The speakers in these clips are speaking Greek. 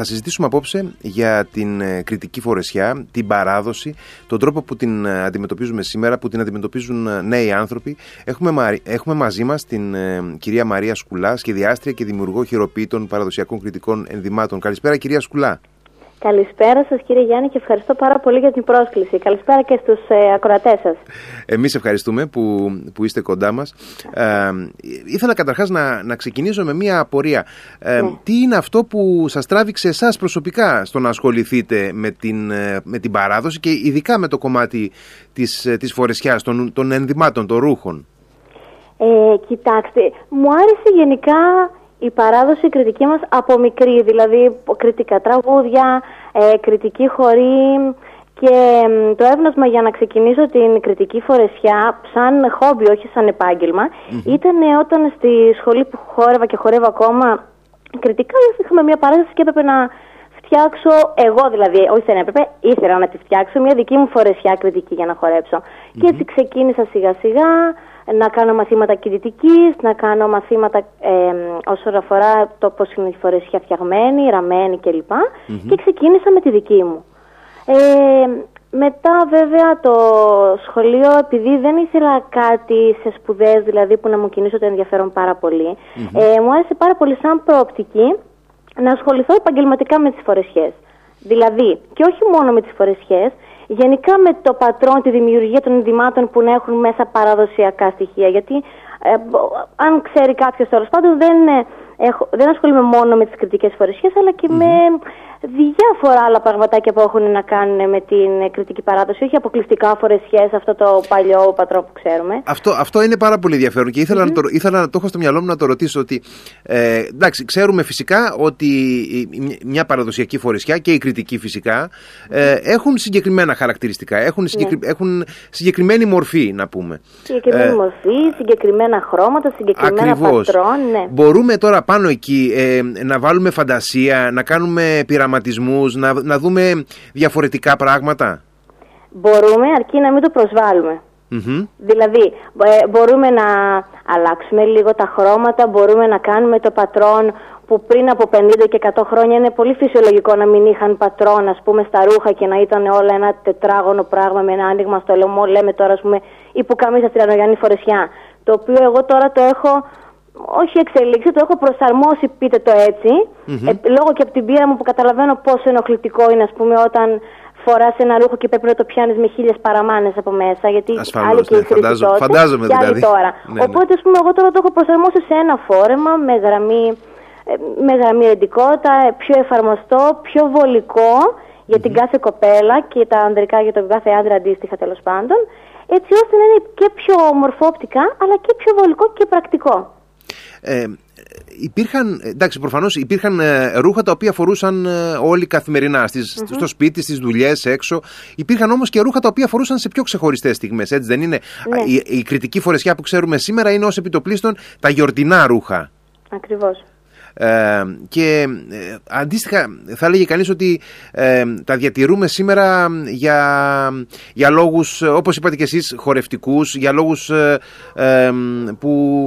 θα συζητήσουμε απόψε για την ε, κριτική φορεσιά, την παράδοση, τον τρόπο που την ε, αντιμετωπίζουμε σήμερα, που την αντιμετωπίζουν ε, νέοι άνθρωποι. Έχουμε, έχουμε μαζί μας την κυρία Μαρία Σκουλά, σχεδιάστρια και δημιουργό χειροποίητων παραδοσιακών κριτικών ενδυμάτων. Καλησπέρα κυρία Σκουλά. Καλησπέρα σας κύριε Γιάννη και ευχαριστώ πάρα πολύ για την πρόσκληση. Καλησπέρα και στους ε, ακροατές σας. Εμείς ευχαριστούμε που, που είστε κοντά μας. Ε, ήθελα καταρχάς να, να ξεκινήσω με μία απορία. Ε, ναι. Τι είναι αυτό που σας τράβηξε εσάς προσωπικά στο να ασχοληθείτε με την, ε, με την παράδοση και ειδικά με το κομμάτι της, ε, της φορεσιάς, των, των ενδυμάτων, των ρούχων; Ε, κοιτάξτε, μου άρεσε γενικά η παράδοση η κριτική μας από μικρή, δηλαδή κριτικά τραγούδια, ε, κριτική χωρί και το έβνοσμα για να ξεκινήσω την κριτική φορεσιά σαν χόμπι, όχι σαν επαγγελμα ήταν όταν στη σχολή που χόρευα και χορεύω ακόμα κριτικά είχαμε μια παράσταση και έπρεπε να φτιάξω, εγώ δηλαδή, όχι δεν έπρεπε, ήθελα να τη φτιάξω, μια δική μου φορεσιά κριτική για να χορεψω Και έτσι ξεκίνησα σιγά σιγά, να κάνω μαθήματα κινητικής, να κάνω μαθήματα ε, όσον αφορά το πώς είναι η φορεσιά φτιαγμένη, ραμμένη κλπ. Και ξεκίνησα με τη δική μου. Ε, μετά βέβαια το σχολείο, επειδή δεν ήθελα κάτι σε σπουδές, δηλαδή που να μου κινήσω το ενδιαφέρον πάρα πολύ, ε, μου άρεσε πάρα πολύ σαν προοπτική να ασχοληθώ επαγγελματικά με τις φορεσιές. Δηλαδή, και όχι μόνο με τις φορεσιές, γενικά με το πατρόν, τη δημιουργία των ενδυμάτων που να έχουν μέσα παραδοσιακά στοιχεία. Γιατί ε, αν ξέρει κάποιος τέλος πάντων, δεν, ε, έχω, δεν ασχολούμαι μόνο με τις κριτικές φορεσιές, αλλά και με διάφορα άλλα πραγματάκια που έχουν να κάνουν με την κριτική παράδοση. Όχι αποκλειστικά φορεσιέ, αυτό το παλιό πατρό που ξέρουμε. Αυτό, αυτό είναι πάρα πολύ ενδιαφέρον και ήθελα, να το, ήθελα να το έχω στο μυαλό μου να το ρωτήσω. Ότι, ε, εντάξει, ξέρουμε φυσικά ότι μια παραδοσιακή φορεσιά και η κριτική φυσικά ε, έχουν συγκεκριμένα χαρακτηριστικά. Έχουν, συγκεκρι, ναι. έχουν συγκεκριμένη μορφή, να πούμε. Συγκεκριμένη ε, μορφή, συγκεκριμένα χρώματα, συγκεκριμένα πατρόν. Ναι. Μπορούμε τώρα πάνω εκεί ε, να βάλουμε φαντασία, να κάνουμε πειραματισμούς, να, να δούμε διαφορετικά πράγματα; Μπορούμε αρκεί να μην το προσβαλουμε Δηλαδή ε, μπορούμε να αλλάξουμε λίγο τα χρώματα, μπορούμε να κάνουμε το πατρόν που πριν από 50 και 100 χρόνια είναι πολύ φυσιολογικό να μην είχαν πατρόν ας πούμε στα ρούχα και να ήταν όλα ένα τετράγωνο πράγμα με ένα άνοιγμα στο λαιμό λέμε τώρα ας πούμε ή που καμίσα Τριανογιάννη Φορεσιά το οποίο εγώ τώρα το έχω όχι εξελίξει, το έχω προσαρμόσει, πείτε το ετσι ε, λόγω και από την πείρα μου που καταλαβαίνω πόσο ενοχλητικό είναι, ας πούμε, όταν φοράς ένα ρούχο και πρέπει να το πιάνεις με χίλιες παραμάνες από μέσα. Γιατί Ασφαλώς, άλλη και ναι, η φαντάζομαι, φαντάζομαι και δηλαδή. τώρα. Ναι, Οπότε, ας πούμε, εγώ τώρα το έχω προσαρμόσει σε ένα φόρεμα με γραμμή, ε, με γραμμή εντικότητα, ε, πιο εφαρμοστό, πιο βολικό για την κάθε κοπέλα και τα ανδρικά για τον κάθε άντρα αντίστοιχα τέλος πάντων. Έτσι ώστε να είναι και πιο ομορφόπτικα αλλά και πιο βολικό και πρακτικό. Ε, υπήρχαν, εντάξει, προφανώς υπήρχαν ε, ρούχα τα οποία φορούσαν ε, όλοι καθημερινά στις, στο σπίτι, στις δουλειές, έξω. Υπήρχαν όμως και ρούχα τα οποία φορούσαν σε πιο ξεχωριστές στιγμές, έτσι δεν είναι; Ναι. Η, η κριτική φορεσιά που ξέρουμε σήμερα είναι ως επιτοπλίστων τα γιορτινά ρούχα. Ακριβώς. Ε, και ε, αντίστοιχα θα έλεγε κανείς ότι ε, τα διατηρούμε σήμερα για, για λόγους όπως είπατε και εσείς χορευτικούς για λόγους που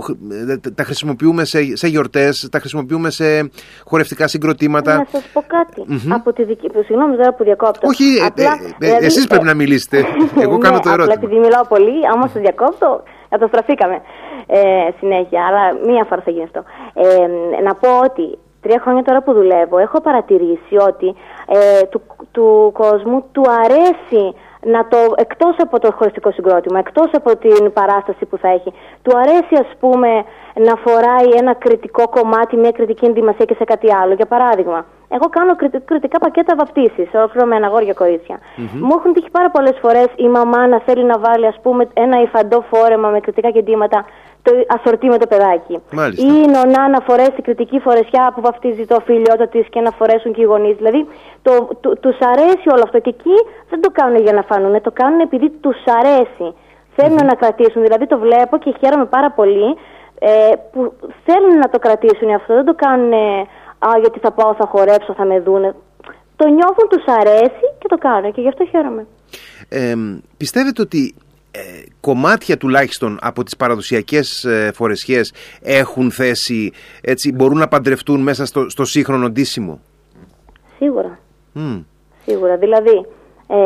τα χρησιμοποιούμε σε, σε γιορτές τα χρησιμοποιούμε σε χορευτικά συγκροτήματα. Να σας πω κάτι. Από τη δική μου συγγνώμη τώρα που διακόπτω. Όχι, απλά, δηλαδή, εσείς πρέπει να μιλήσετε. Εγώ κάνω ναι, το ερώτημα. απλά επειδή μιλάω πολύ άμα σας διακόπτω καταστραφήκαμε ε, συνέχεια, αλλά μία φορά θα γίνει αυτό. Ε, να πω ότι τρία χρόνια τώρα που δουλεύω έχω παρατηρήσει ότι ε, του, του κόσμου του αρέσει να το, εκτός από το χωριστικό συγκρότημα, εκτός από την παράσταση που θα έχει, του αρέσει ας πούμε να φοράει ένα κριτικό κομμάτι, μια κριτική ενδυμασία και σε κάτι άλλο. Για παράδειγμα, εγώ κάνω κριτικά πακέτα βαφτίσει, ολοκληρωμένα αγόρια κορίτσια. Mm-hmm. Μου έχουν τύχει πάρα πολλές φορές η μαμά να θέλει να βάλει, ας πούμε, ένα υφαντό φόρεμα με κριτικά κεντήματα το ασορτή με το παιδάκι. Μάλιστα. Ή η νονά να φορέσει κριτική φορεσιά που βαφτίζει το φιλιότο της και να φορέσουν και οι γονείς. Δηλαδή το, το, τους αρέσει όλο αυτό και εκεί δεν το κάνουν για να φανούν, το κάνουν επειδή τους αρέσει. Θέλουν mm-hmm. να κρατήσουν. Δηλαδή το βλέπω και χαίρομαι πάρα πολύ ε, που θέλουν να το κρατήσουν αυτό. Δεν το κάνουν α, γιατί θα πάω, θα χορέψω, θα με δούνε. Το νιώθουν, τους αρέσει και το κάνουν και γι' αυτό χαίρομαι. Ε, πιστεύετε ότι ε, κομμάτια τουλάχιστον από τις παραδοσιακές ε, φορεσιές έχουν θέση, έτσι, μπορούν να παντρευτούν μέσα στο, στο σύγχρονο ντύσιμο; Σίγουρα. Μμ. Σίγουρα. Δηλαδή, ε,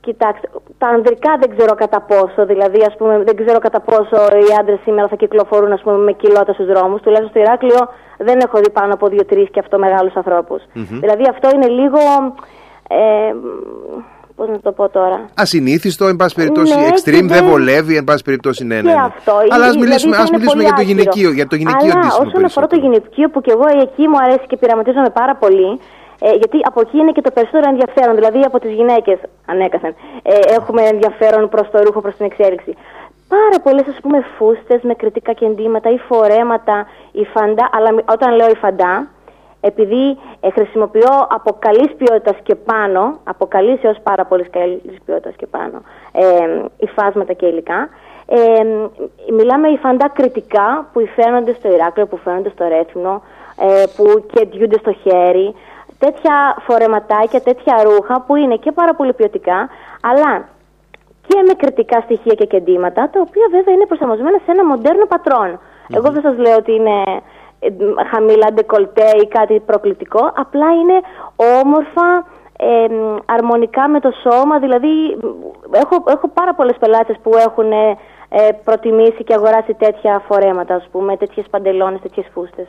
κοιτάξτε, τα ανδρικά δεν ξέρω κατά πόσο, δηλαδή ας πούμε, δεν ξέρω κατά πόσο οι άντρες σήμερα θα κυκλοφορούν ας πούμε, με κοιλώτα στους δρόμους. Τουλάχιστον στο Ηράκλειο δεν έχω δει πάνω από δύο-τρει και αυτό μεγάλους ανθρώπους. Δηλαδή αυτό είναι λίγο... Ε, Πώς να το πω τώρα. Ασυνήθιστο, εν πάση περιπτώσει, Ναι, extreme, και δεν δεν- βολεύει, εν πάση περιπτώσει, ναι, ναι. Και ναι. αυτό. Αλλά ας δηλαδή μιλήσουμε, θα ας είναι μιλήσουμε πολύ για το άκυρο. γυναικείο, για το γυναικείο Αλλά αντίστοιχο όσον αφορά το περισσότερο. γυναικείο που και εγώ εκεί μου αρέσει και πειραματίζομαι πάρα πολύ, ε, γιατί από εκεί είναι και το περισσότερο ενδιαφέρον. Δηλαδή από τις γυναίκες, ανέκαθεν, ε, έχουμε ενδιαφέρον προς το ρούχο, προς την εξέλιξη. Πάρα πολλές, ας πούμε, φούστες με κριτικά κεντήματα ή φορέματα, η φαντά. Αλλά μη- όταν λέω η φαντά, επειδή ε, χρησιμοποιώ από καλής ποιότητας και πάνω, από καλής έως πάρα πολύ καλής ποιότητας και πάνω, ε, υφάσματα και υλικά. Ε, μιλάμε η φαντά κριτικά που υφαίνονται στο Ηράκλειο, που φαίνονται στο Ρέθινο, ε, που κεντιούνται στο χέρι. Τέτοια φορεματάκια, τέτοια ρούχα που είναι και πάρα πολύ ποιοτικά, αλλά και με κριτικά στοιχεία και κεντήματα, τα οποία βέβαια είναι προσαρμοσμένα σε ένα μοντέρνο πατρόν. Εγώ δεν σας λέω ότι είναι ε, χαμηλά ντεκολτέ ή κάτι προκλητικό, απλά είναι όμορφα, ε, μ, αρμονικά με το σώμα, δηλαδή μ, έχω, έχω πάρα πολλές πελάτες που έχουν ε, ε, προτιμήσει και αγοράσει τέτοια φορέματα, ας πούμε, τέτοιες παντελόνες, τέτοιες φούστες.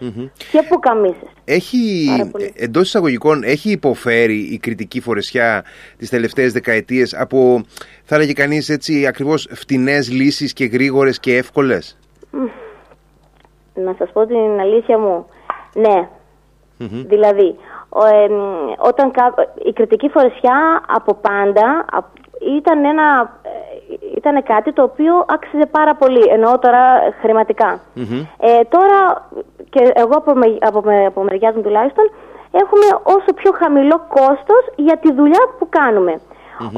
Και πουκαμίσες. Έχει, Πάρα πολύ. εντός εισαγωγικών, έχει υποφέρει η κριτική φορεσιά τις τελευταίες δεκαετίες από, θα έλεγε κανείς έτσι, ακριβώς φτηνές λύσεις και γρήγορες και εύκολες; Να σας πω την αλήθεια μου, ναι. Δηλαδή, ο, εμ, όταν κα- η κριτική φορεσιά από πάντα α- ήταν, ένα, ε, ήταν κάτι το οποίο άξιζε πάρα πολύ, εννοώ τώρα χρηματικά. Ε, τώρα, και εγώ από, με, από, με- από μεριάς μου τουλάχιστον, έχουμε όσο πιο χαμηλό κόστος για τη δουλειά που κάνουμε.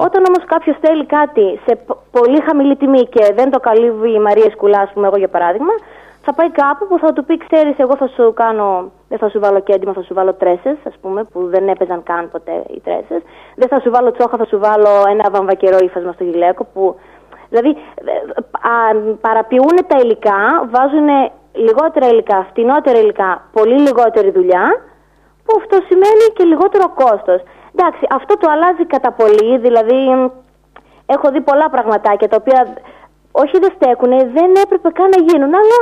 Όταν όμως κάποιος θέλει κάτι σε π- πολύ χαμηλή τιμή και δεν το καλύβει η Μαρία Σκουλά, ας πούμε, εγώ για παράδειγμα, θα πάει κάπου που θα του πει, ξέρεις, εγώ θα σου κάνω, δεν θα σου βάλω κέντημα, θα σου βάλω τρέσες, ας πούμε, που δεν έπαιζαν καν ποτέ οι τρέσες. Δεν θα σου βάλω τσόχα, θα σου βάλω ένα βαμβακερό ύφασμα στο γυλαίκο, που... Δηλαδή, ε, α, παραποιούν τα υλικά, βάζουν λιγότερα υλικά, φτηνότερα υλικά, πολύ λιγότερη δουλειά, που αυτό σημαίνει και λιγότερο κόστος. Εντάξει, αυτό το αλλάζει κατά πολύ, δηλαδή έχω δει πολλά πραγματάκια τα οποία όχι δεν στέκουν, δεν έπρεπε καν να γίνουν, αλλά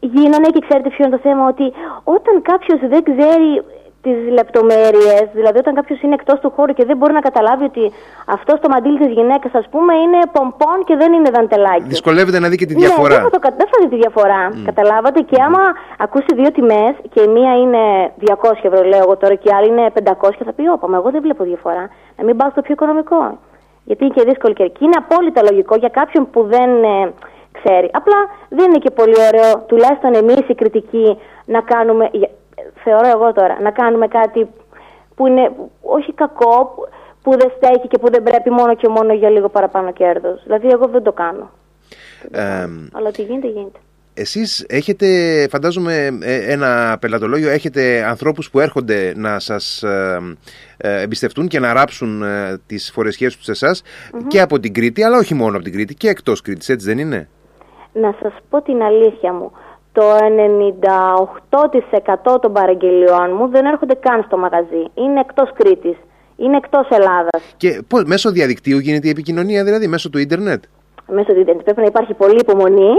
γίνανε και ξέρετε ποιο είναι το θέμα, ότι όταν κάποιος δεν ξέρει τις λεπτομέρειες, δηλαδή όταν κάποιος είναι εκτός του χώρου και δεν μπορεί να καταλάβει ότι αυτό το μαντίλι της γυναίκας ας πούμε είναι πομπόν και δεν είναι δαντελάκι. Δυσκολεύεται να δει και τη Ναι, διαφορά. δεν θα, το, κα- δεν θα δει τη διαφορά. Καταλάβατε. Και άμα ακούσει δύο τιμές και η μία είναι 200 ευρώ, λέω εγώ τώρα, και η άλλη είναι 500, θα πει: Όπα, μα εγώ δεν βλέπω διαφορά. Να μην πάω στο πιο οικονομικό. Γιατί είναι και δύσκολη καιρική. Είναι απόλυτα λογικό για κάποιον που δεν ε, ξέρει. Απλά δεν είναι και πολύ ωραίο, τουλάχιστον εμείς οι κριτικοί, να κάνουμε. για- Θεωρώ εγώ τώρα, να κάνουμε κάτι που είναι όχι κακό, που, που δεν στέκει και που δεν πρέπει μόνο και μόνο για λίγο παραπάνω κέρδος. Δηλαδή, εγώ δεν το κάνω. Ε, Αλλά τι γίνεται, γίνεται. Εσείς έχετε, φαντάζομαι, ε, ένα πελατολόγιο, έχετε ανθρώπους που έρχονται να σας ε, ε, εμπιστευτούν και να ράψουν ε, τις φορεσιές τους σε εσας και από την Κρήτη, αλλά όχι μόνο από την Κρήτη και εκτός Κρήτης, έτσι δεν είναι; Να σας πω την αλήθεια μου. Το 98% των παραγγελιών μου δεν έρχονται καν στο μαγαζί. Είναι εκτός Κρήτης. Είναι εκτός Ελλάδας. Και πώς, μέσω διαδικτύου γίνεται η επικοινωνία, δηλαδή μέσω του ίντερνετ; Μέσω του ίντερνετ πρέπει να υπάρχει πολλή υπομονή,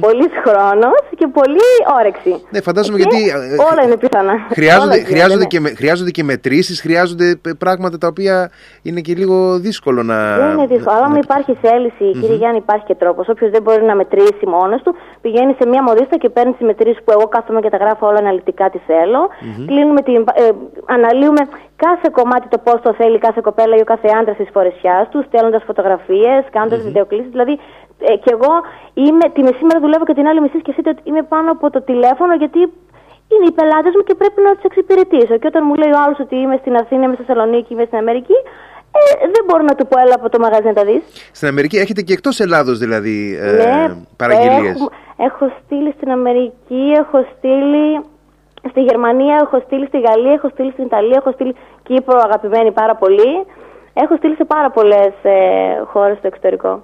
πολύς χρόνος και πολλή όρεξη. Ναι, φαντάζομαι Και γιατί, ε, Όλα είναι πιθανά. Χρειάζονται, Όλα γίνονται, χρειάζονται, ναι. και, με, χρειάζονται και μετρήσεις, χρειάζονται π- πράγματα τα οποία είναι και λίγο δύσκολο να... Δεν είναι δύσκολο. Αλλά να- αν υπάρχει θέληση, κύριε Γιάννη, υπάρχει και τρόπος. Όποιος δεν μπορεί να μετρήσει μόνος του, πηγαίνει σε μια μοδίστα και παίρνει τις μετρήσεις που εγώ κάθομαι και τα γράφω όλα αναλυτικά τι θέλω. Κλείνουμε την, ε, αναλύουμε κάθε κομμάτι το πώς το θέλει κάθε κοπέλα ή ο κάθε άντρας της φορεσιάς του, στέλνοντας φωτογραφίες, κάνοντας βιντεοκλήσεις. Δηλαδή, ε, και εγώ είμαι, τη μισή μέρα δουλεύω και την άλλη μισή σκεφτείτε ότι είμαι πάνω από το τηλέφωνο γιατί είναι οι πελάτες μου και πρέπει να τους εξυπηρετήσω. Και όταν μου λέει ο άλλος ότι είμαι στην Αθήνα, είμαι στη Θεσσαλονίκη, είμαι στην Αμερική, ε, δεν μπορώ να του πω έλα από το μαγαζί να τα δεις. Στην Αμερική έχετε και εκτός Ελλάδος δηλαδή ε, ναι, παραγγελίες. Έχω, έχω στείλει στην Αμερική, έχω στείλει στη Γερμανία, έχω στείλει στη Γαλλία, έχω στείλει στην Ιταλία, έχω στείλει Κύπρο αγαπημένη πάρα πολύ. Έχω στείλει σε πάρα πολλές ε, χώρες στο εξωτερικό.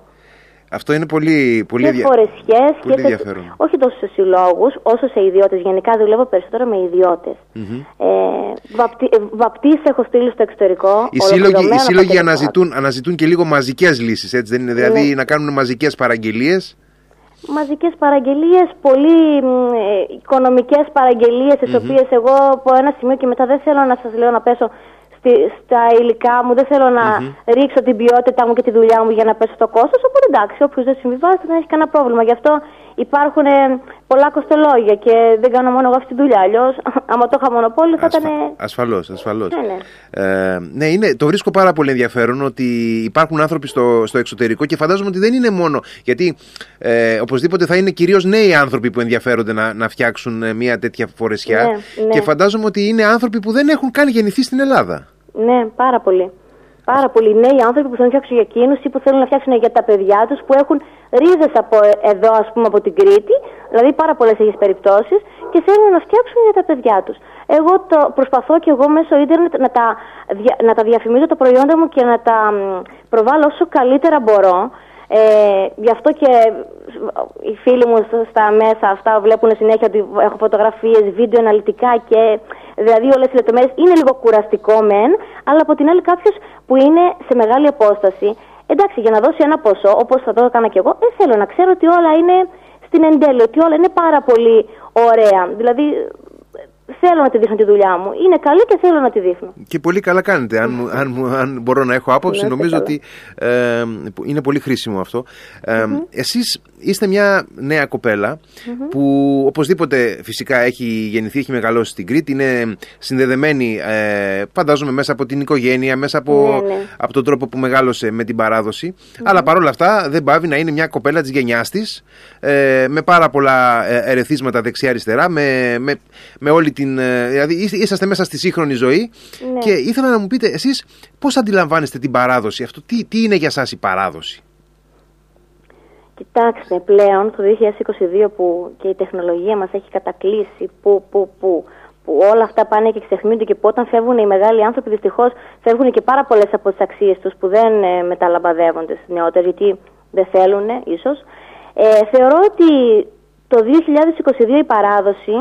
Αυτό είναι πολύ, πολύ, και δια... φορεσιές πολύ και σε, ενδιαφέρον. όχι τόσο σε συλλόγους όσο σε ιδιώτες. Γενικά δουλεύω περισσότερο με ιδιώτες. Ε, βαπτί, ε, βαπτίσεις έχω στείλει στο εξωτερικό. Οι σύλλογοι, οι ολοκληρωμένα σύλλογοι πατερικά. αναζητούν, αναζητούν και λίγο μαζικές λύσεις, έτσι δεν είναι, δηλαδή Ναι. να κάνουν μαζικές παραγγελίες; Μαζικές παραγγελίες, πολύ μ, ε, οικονομικές παραγγελίες, τις οποίες εγώ από ένα σημείο και μετά δεν θέλω να σας λέω να πέσω στη, στα υλικά μου, δεν θέλω να ρίξω την ποιότητά μου και τη δουλειά μου για να πέσω στο κόστος, οπότε εντάξει, όποιος δεν συμβιβάζεται δεν έχει κανένα πρόβλημα. Γι' αυτό υπάρχουν ε, πολλά κοστολόγια και δεν κάνω μόνο εγώ αυτή τη δουλειά. Αλλιώς, άμα το είχα μονοπόλιο, θα ήταν. Ασφαλώς, ασφαλώς. Ναι, ναι. Ε, ναι, είναι, το βρίσκω πάρα πολύ ενδιαφέρον ότι υπάρχουν άνθρωποι στο, στο εξωτερικό και φαντάζομαι ότι δεν είναι μόνο. Γιατί ε, οπωσδήποτε θα είναι κυρίως νέοι άνθρωποι που ενδιαφέρονται να, να φτιάξουν ε, μια τέτοια φορεσιά. Ναι, ναι. Και φαντάζομαι ότι είναι άνθρωποι που δεν έχουν καν γεννηθεί στην Ελλάδα. Ναι, πάρα πολύ. Πάρα πολλοί νέοι άνθρωποι που θέλουν να φτιάξουν για εκείνου ή που θέλουν να φτιάξουν για τα παιδιά τους, που έχουν ρίζες από εδώ, ας πούμε, από την Κρήτη, δηλαδή πάρα πολλές έχει περιπτώσεις, και θέλουν να φτιάξουν για τα παιδιά τους. Εγώ το προσπαθώ και εγώ μέσω ίντερνετ να τα, δια- να τα διαφημίζω τα προϊόντα μου και να τα μ, προβάλλω όσο καλύτερα μπορώ. Ε, γι' αυτό και οι φίλοι μου στα- στα μέσα αυτά βλέπουν συνέχεια ότι έχω φωτογραφίες, βίντεο αναλυτικά και δηλαδή όλες οι λεπτομέρειες είναι λίγο κουραστικό μεν, αλλά από την άλλη κάποιος που είναι σε μεγάλη απόσταση, εντάξει για να δώσει ένα ποσό όπως θα το έκανα και εγώ, δεν θέλω να ξέρω ότι όλα είναι στην εντέλεια, ότι όλα είναι πάρα πολύ ωραία. Δηλαδή θέλω να τη δείχνω τη δουλειά μου. Είναι καλή και θέλω να τη δείχνω. Και πολύ καλά κάνετε. Αν, μου- αν, μου- αν μπορώ να έχω άποψη, Να είστε νομίζω καλά. ότι ε, είναι πολύ χρήσιμο αυτό. Ε, Εσείς είστε μια νέα κοπέλα που οπωσδήποτε φυσικά έχει γεννηθεί, έχει μεγαλώσει στην Κρήτη, είναι συνδεδεμένη ε, φαντάζομαι μέσα από την οικογένεια, μέσα από, Ναι, ναι. από τον τρόπο που μεγάλωσε με την παράδοση. Αλλά παρόλα αυτά δεν πάβει να είναι μια κοπέλα της γενιάς της, ε, με πάρα πολλά ε, ερεθίσματα δεξιά-αριστερά, με, με, με όλη την... ε, δηλαδή είστε- είσαστε μέσα στη σύγχρονη ζωή Ναι. και ήθελα να μου πείτε εσείς πώς αντιλαμβάνεστε την παράδοση αυτό, τι, τι είναι για σας η παράδοση; Κοιτάξτε, πλέον το 2022 που και η τεχνολογία μας έχει κατακλείσει, που, που, που, που όλα αυτά πάνε και ξεχνούνται και που όταν φεύγουν οι μεγάλοι άνθρωποι δυστυχώς φεύγουν και πάρα πολλές από τις αξίες τους που δεν ε, μεταλαμπαδεύονται στις νεότερες γιατί δεν θέλουν ίσως. Ε, θεωρώ ότι το 2022 η παράδοση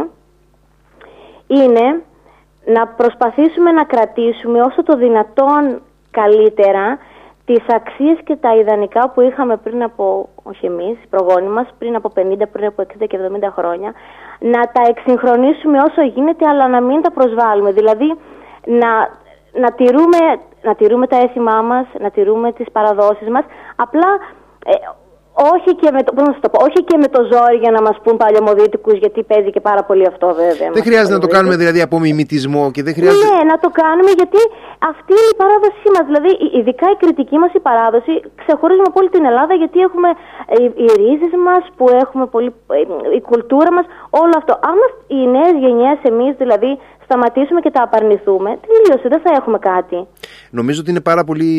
είναι να προσπαθήσουμε να κρατήσουμε όσο το δυνατόν καλύτερα τις αξίες και τα ιδανικά που είχαμε πριν από, όχι εμείς, οι προγόνοι μας, πριν από 50, πριν από 60 και 70 χρόνια, να τα εξυγχρονίσουμε όσο γίνεται, αλλά να μην τα προσβάλλουμε. Δηλαδή, να, να, τηρούμε, να τηρούμε τα έθιμά μας, να τηρούμε τις παραδόσεις μας, απλά... Ε, όχι και, με το, πώς να σας το πω, όχι και με το ζόρι για να μας πούν παλαιομοδίτικους γιατί παίζει και πάρα πολύ αυτό βέβαια. Δεν χρειάζεται να το κάνουμε δηλαδή από μιμητισμό και δεν χρειάζεται... Ναι, να το κάνουμε γιατί αυτή είναι η παράδοσή μας. Δηλαδή, ει- ειδικά η κριτική μας η παράδοση ξεχωρίζουμε από όλη την Ελλάδα γιατί έχουμε ε, οι, οι ρίζες μας, που έχουμε πολύ, ε, η κουλτούρα μας, όλο αυτό. Άμα οι νέες γενιές εμείς δηλαδή σταματήσουμε και τα απαρνηθούμε, τελείωσε, δεν θα έχουμε κάτι. Νομίζω ότι είναι πάρα πολύ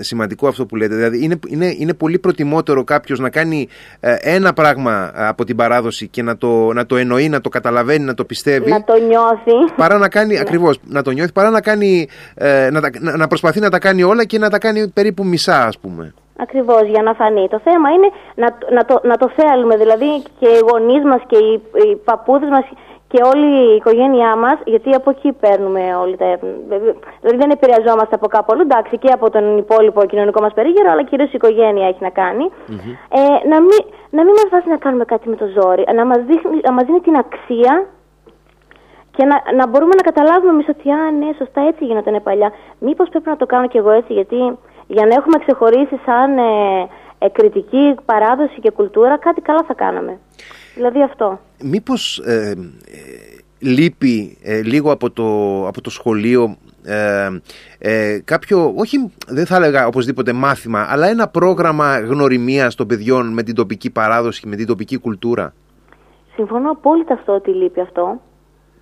σημαντικό αυτό που λέτε. Δηλαδή, είναι, είναι, είναι πολύ προτιμότερο κάποιος να κάνει ε, ένα πράγμα από την παράδοση και να το, να το εννοεί, να το καταλαβαίνει, να το πιστεύει. Να το νιώθει. Παρά να κάνει, ακριβώς, να το νιώθει, παρά να, κάνει, ε, να, τα- να, να προσπαθεί να τα κάνει όλα και να τα κάνει περίπου μισά, ας πούμε. Ακριβώς για να φανεί. Το θέμα είναι να, να, το, να το θέλουμε. Δηλαδή και οι γονείς μας και οι, οι παππούδες μας και όλη η οικογένειά μας, γιατί από εκεί παίρνουμε όλοι τα. Δηλαδή δεν επηρεαζόμαστε από κάπου αλλού, εντάξει, και από τον υπόλοιπο κοινωνικό μας περίγυρο, αλλά κυρίως η οικογένεια έχει να κανει Ε, να μην, να μην μας βάζει να κάνουμε κάτι με το ζόρι, να μας μας δίνει την αξία και να, να μπορούμε να καταλάβουμε εμείς ότι, α, ναι, σωστά έτσι γινόταν παλιά. Μήπως πρέπει να το κάνω κι εγώ έτσι, γιατί για να έχουμε ξεχωρίσει σαν ε, ε, κριτική παράδοση και κουλτούρα, κάτι καλά θα κάναμε. Δηλαδή αυτό. Μήπως ε, ε, λείπει ε, λίγο από το, από το σχολείο ε, ε, κάποιο, όχι δεν θα έλεγα οπωσδήποτε μάθημα, αλλά ένα πρόγραμμα γνωριμίας των παιδιών με την τοπική παράδοση και με την τοπική κουλτούρα; Συμφωνώ απόλυτα στο ότι λείπει αυτό.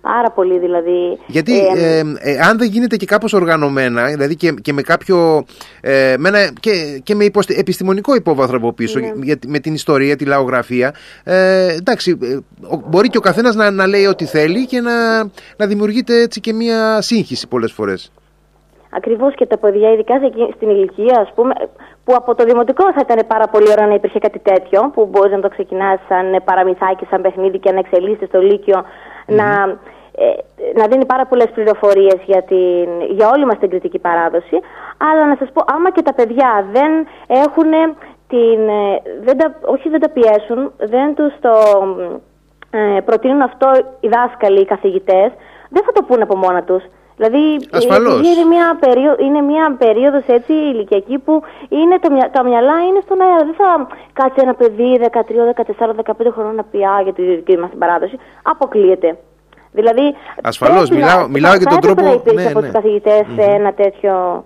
Πάρα πολύ δηλαδή. Γιατί Ε, ε, ε, αν δεν γίνεται και κάπως οργανωμένα, δηλαδή και, και με κάποιο, ε, με ένα- και, και με υποστε- επιστημονικό υπόβαθρο από πίσω, Ναι. για- με την ιστορία, τη λαογραφία, ε, εντάξει, ε, ο- μπορεί και ο καθένας να, να λέει ό,τι θέλει και να, να δημιουργείται έτσι και μία σύγχυση πολλές φορές. ακριβώς και τα παιδιά, ειδικά στην ηλικία, ας πούμε, που από το δημοτικό θα ήταν πάρα πολύ ωραίο να υπήρχε κάτι τέτοιο, που μπορείς να το ξεκινάς σαν παραμυθάκι, σαν παιχνίδι και να εξελίσσεται στο λυκειο να, ε, να δίνει πάρα πολλές πληροφορίες για, για όλη μας την κριτική παράδοση. Αλλά να σας πω, άμα και τα παιδιά δεν έχουν την. Ε, δεν τα, όχι δεν τα πιέσουν, δεν τους το ε, προτείνουν αυτό οι δάσκαλοι, οι καθηγητές, δεν θα το πούνε από μόνα τους. Δηλαδή είναι μια, περίοδο, είναι μια περίοδος έτσι ηλικιακή που είναι το, τα μυαλά είναι στον αέρα. Δεν θα κάτσει ένα παιδί 13, 14, 15 χρονών να πει «Α, για τη δική μας την παράδοση». Αποκλείεται. Δηλαδή, Ασφαλώς, μιλάω, μιλάω για τον τρόπο... Θα υπήρχε ναι, από ναι. τους καθηγητές ένα τέτοιο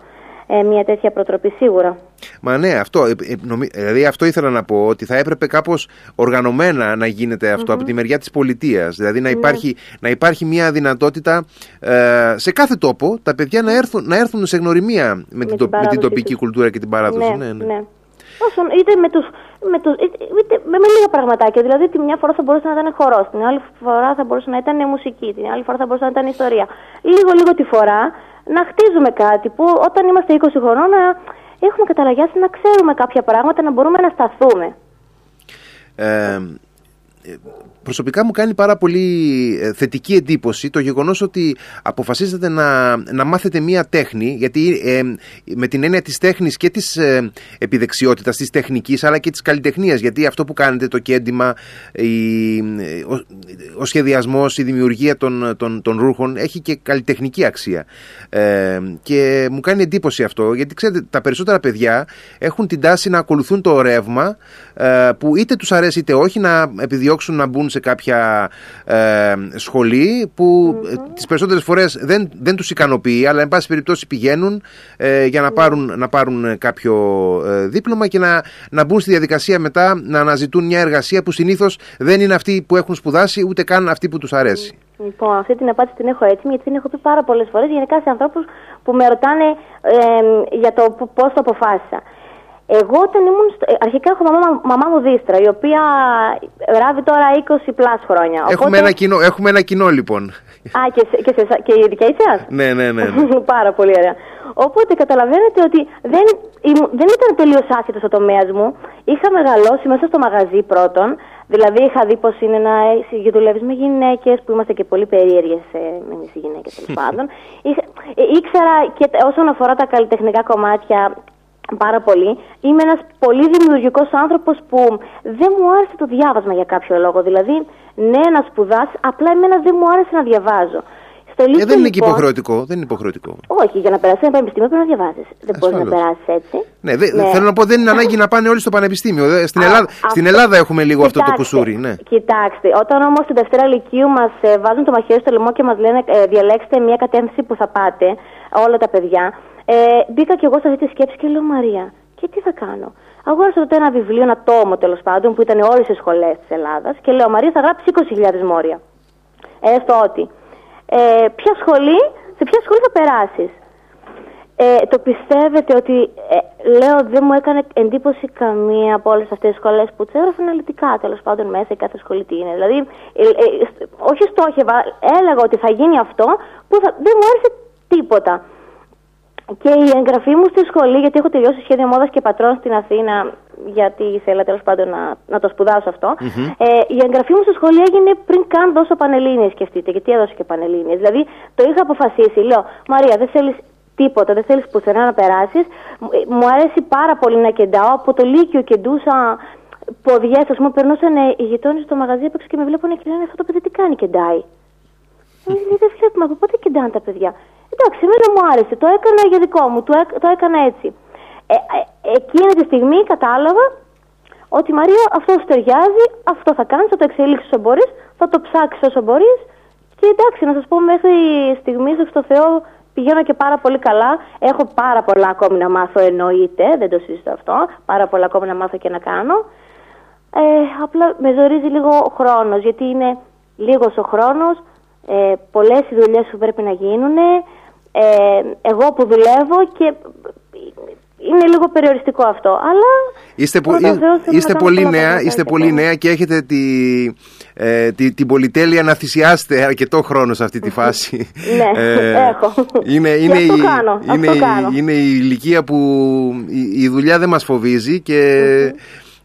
ε, μια τέτοια προτροπή σίγουρα. Μα ναι, αυτό, ε, ε, δηλαδή αυτό ήθελα να πω ότι θα έπρεπε κάπως οργανωμένα να γίνεται από τη μεριά της πολιτείας. Δηλαδή να ναι. υπάρχει, να υπάρχει μια δυνατότητα σε κάθε τόπο τα παιδιά να έρθουν, να έρθουν σε γνωριμία με, την, με την τοπική κουλτούρα και την παράδοση. Ναι, ναι. ναι. ναι. είτε με τους, με, τους, είτε, με, με λίγα πραγματάκια. Δηλαδή, τη μια φορά θα μπορούσε να ήταν χορός, την άλλη φορά θα μπορούσε να ήταν μουσική, την άλλη φορά θα μπορούσε να ήταν ιστορία. Λίγο-λίγο τη φορά να χτίζουμε κάτι που όταν είμαστε 20 χρονών να έχουμε καταλαγιάσει να ξέρουμε κάποια πράγματα, να μπορούμε να σταθούμε. Ε, προσωπικά μου κάνει πάρα πολύ ε, θετική εντύπωση το γεγονός ότι αποφασίζετε να, να μάθετε μία τέχνη γιατί ε, με την έννοια της τέχνης και της ε, επιδεξιότητας της τεχνικής αλλά και της καλλιτεχνίας γιατί αυτό που κάνετε το κέντημα η, ο, ο σχεδιασμός, η δημιουργία των, των, των ρούχων έχει και καλλιτεχνική αξία. Ε, και μου κάνει εντύπωση αυτό γιατί ξέρετε τα περισσότερα παιδιά έχουν την τάση να ακολουθούν το ρεύμα που είτε τους αρέσει είτε όχι να επιδιώξουν να μπουν σε κάποια ε, σχολή που mm-hmm. τις περισσότερες φορές δεν, δεν τους ικανοποιεί αλλά εν πάση περιπτώσει πηγαίνουν ε, για να, πάρουν, να πάρουν κάποιο ε, δίπλωμα και να, να μπουν στη διαδικασία μετά να αναζητούν μια εργασία που συνήθως δεν είναι αυτή που έχουν σπουδάσει ούτε καν αυτή που τους αρέσει. Λοιπόν, αυτή την απάντηση την έχω έτοιμη γιατί την έχω πει πάρα πολλές φορές γενικά σε ανθρώπους που με ρωτάνε για το πώς το αποφάσισα. Εγώ όταν ήμουν. Στο... Ε, αρχικά έχω μαμά, μαμά μου δίστρα, η οποία ράβει τώρα 20 πλάς χρόνια. Έχουμε, ένα κοινό, έχουμε ένα κοινό λοιπόν. Α, και, σε, και, σε, και η δικιά σας; ναι, ναι, ναι. ναι. Πάρα πολύ ωραία. Οπότε καταλαβαίνετε ότι δεν, δεν ήταν τελείως άσχετος ο τομέας μου. Είχα μεγαλώσει μέσα στο μαγαζί πρώτον. Δηλαδή είχα δει πως είναι να δουλεύεις με γυναίκες, που είμαστε και πολύ περίεργες εμεί οι γυναίκες τέλος πάντων. Ε, ήξερα και όσον αφορά τα καλλιτεχνικά κομμάτια, πάρα πολύ. Είμαι ένας πολύ δημιουργικός άνθρωπος που δεν μου άρεσε το διάβασμα για κάποιο λόγο. Δηλαδή, ναι, να σπουδάσει, απλά εμένα δεν μου άρεσε να διαβάζω. Στο ε, δεν είναι λοιπόν, υποχρεωτικό. Δεν είναι υποχρεωτικό. Όχι, για να περάσει ένα πανεπιστήμιο πρέπει να διαβάζεις. Δεν μπορείς να περάσεις έτσι. Ναι, δε, ναι. Θέλω να πω δεν είναι ανάγκη να πάνε όλοι στο πανεπιστήμιο. Στην, Α, Ελλάδα, αυτό... στην Ελλάδα έχουμε λίγο κοιτάξτε, αυτό το κουσούρι. Ναι. Κοιτάξτε, όταν όμως στην Δευτέρα Λυκείου μας ε, βάζουν το μαχαίρι στο λαιμό και μας λένε ε, διαλέξτε μια κατεύθυνση που θα πάτε, όλα τα παιδιά, ε, μπήκα κι εγώ σε αυτή τη σκέψη και λέω Μαρία, και τι θα κάνω; Αγόρασα τότε ένα βιβλίο, ένα τόμο τέλος πάντων, που ήταν όλες οι σχολές της Ελλάδας και λέω Μαρία θα γράψεις 20.000 μόρια. Έστω ότι. Ε, ποια σχολή, σε ποια σχολή θα περάσεις; Ε, το πιστεύετε ότι ε, λέω δεν μου έκανε εντύπωση καμία από όλες αυτές τις σχολές που τις έγραφαν αναλυτικά τέλος πάντων μέσα η κάθε σχολή τι είναι. Δηλαδή, ε, ε, όχι στόχευα, έλεγα ότι θα γίνει αυτό που θα, δεν μου άρεσε τίποτα. Και η εγγραφή μου στη σχολή, γιατί έχω τελειώσει σχέδιο μόδας και πατρών στην Αθήνα, γιατί ήθελα τέλος πάντων να, να το σπουδάσω Ε, η εγγραφή μου στη σχολή έγινε πριν καν δώσω πανελίνε, σκεφτείτε, γιατί έδωσα και πανελίνε. Δηλαδή το είχα αποφασίσει. Λέω, Μαρία, δεν θέλεις τίποτα, δεν θέλεις πουθενά να περάσεις. Μου αρέσει πάρα πολύ να κεντάω. Από το Λύκειο κεντούσα ποδιές, ας πούμε, περνούσαν οι γειτόνες στο μαγαζί απ' και με βλέπουν και λένε Αυτό το παιδί τι κάνει, κεντάει. Δεν βλέπουμε από πότε κεντάνε τα παιδιά. Εντάξει, εμένα μου άρεσε. Το έκανα για δικό μου. Το, το έκανα έτσι. Ε, ε, εκείνη τη στιγμή κατάλαβα ότι Μαρία αυτό σου ταιριάζει, αυτό θα κάνεις, θα το εξελίξεις όσο μπορείς, θα το ψάξεις όσο μπορείς. Και εντάξει, να σας πω μέχρι στιγμής, στο Θεό, πηγαίνω και πάρα πολύ καλά. Έχω πάρα πολλά ακόμη να μάθω, εννοείται, δεν το συζητώ αυτό. Πάρα πολλά ακόμη να μάθω και να κάνω. Ε, απλά με ζορίζει λίγο ο χρόνος, γιατί είναι λίγος ο χρόνος, ε, πολλές οι δουλειές που πρέπει να γίνουν. Ε, εγώ που δουλεύω και είναι λίγο περιοριστικό αυτό. Αλλά είστε, πρώτα Θεός, θέλουμε είστε να κάνουμε πολύ πολλά νέα, πράγματα είστε και πολύ θέλουμε. νέα και έχετε τη, ε, τη, την πολυτέλεια να θυσιάσετε αρκετό χρόνο σε αυτή τη φάση. Ναι, έχω. Είναι, Και είναι, αυτό η, κάνω, είναι, αυτό η- κάνω. είναι η ηλικία που η, η δουλειά δεν μας φοβίζει και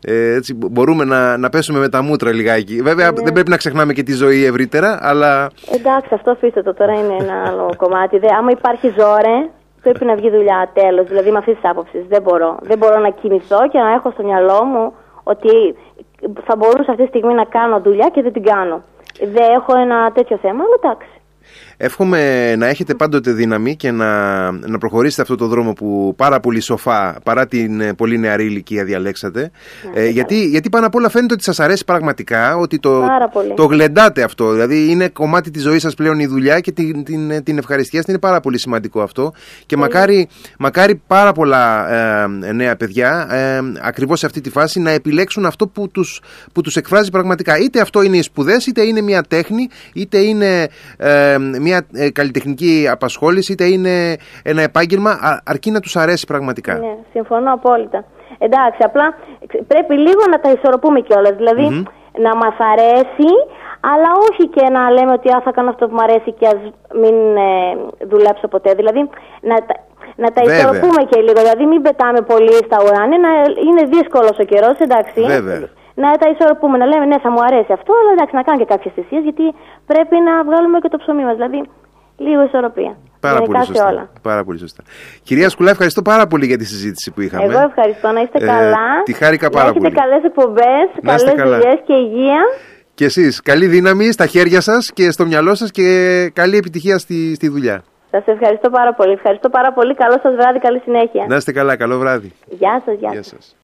ε, έτσι μπορούμε να, να πέσουμε με τα μούτρα λιγάκι. Βέβαια Ναι. δεν πρέπει να ξεχνάμε και τη ζωή ευρύτερα, αλλά Εντάξει, αυτό αφήστε το τώρα είναι ένα άλλο κομμάτι. Δε, άμα υπάρχει ζόρε, πρέπει να βγει δουλειά τέλος. Δηλαδή με αυτής της άποψης. Δεν μπορώ. Δεν μπορώ να κινηθώ και να έχω στο μυαλό μου ότι θα μπορούσα αυτή τη στιγμή να κάνω δουλειά και δεν την κάνω. Δεν έχω ένα τέτοιο θέμα, αλλά εντάξει. Εύχομαι να έχετε πάντοτε δύναμη και να, να προχωρήσετε αυτό το δρόμο που πάρα πολύ σοφά, παρά την ε, πολύ νεαρή ηλικία διαλέξατε. Ε, γιατί, γιατί πάνω απ' όλα φαίνεται ότι σας αρέσει πραγματικά, ότι το, Πάρα πολύ. το γλεντάτε αυτό. Δηλαδή είναι κομμάτι της ζωής σας πλέον η δουλειά και την, την, την ευχαριστία είναι πάρα πολύ σημαντικό αυτό. Και μακάρι, μακάρι πάρα πολλά ε, νέα παιδιά, ε, ακριβώς σε αυτή τη φάση, να επιλέξουν αυτό που τους, που τους εκφράζει πραγματικά. Είτε αυτό είναι οι σπουδές, είτε είναι μια τέχνη, είτε είναι ε, μια ε, καλλιτεχνική απασχόληση, είτε είναι ένα επάγγελμα, α- αρκεί να τους αρέσει πραγματικά. Ναι, συμφωνώ απόλυτα. Εντάξει, απλά ξε- πρέπει λίγο να τα ισορροπούμε κιόλας. δηλαδη να μας αρέσει, αλλά όχι και να λέμε ότι α, θα κάνω αυτό που μου αρέσει και ας μην ε, δουλέψω ποτέ. Δηλαδή να τα, να τα Βέβαια. ισορροπούμε και λίγο. Δηλαδή μην πετάμε πολύ στα ουράνια. Να, είναι δύσκολος ο καιρός, εντάξει. Βέβαια. Να τα ισορροπούμε, να λέμε ναι, θα μου αρέσει αυτό, αλλά εντάξει, να κάνω και κάποιες θυσίες, γιατί πρέπει να βγάλουμε και το ψωμί μας. Δηλαδή, λίγο ισορροπία. Πάρα Γενικά πολύ, σε σωστά. όλα. πάρα πολύ σωστά. Κυρία Σκουλά, ευχαριστώ πάρα πολύ για τη συζήτηση που είχαμε. Εγώ ευχαριστώ να είστε Ε, καλά. τη χάρηκα να πάρα έχετε πολύ. καλές εκπομπές, Να είστε καλές καλά. δουλειές και υγεία. Και εσείς, καλή δύναμη στα χέρια σας και στο μυαλό σας και καλή επιτυχία στη, στη δουλειά. Σας ευχαριστώ πάρα πολύ. Ευχαριστώ πάρα πολύ. Καλό σας βράδυ, καλή συνέχεια. Να είστε καλά, καλό βράδυ. Γεια σας, γεια Γεια σας. σας.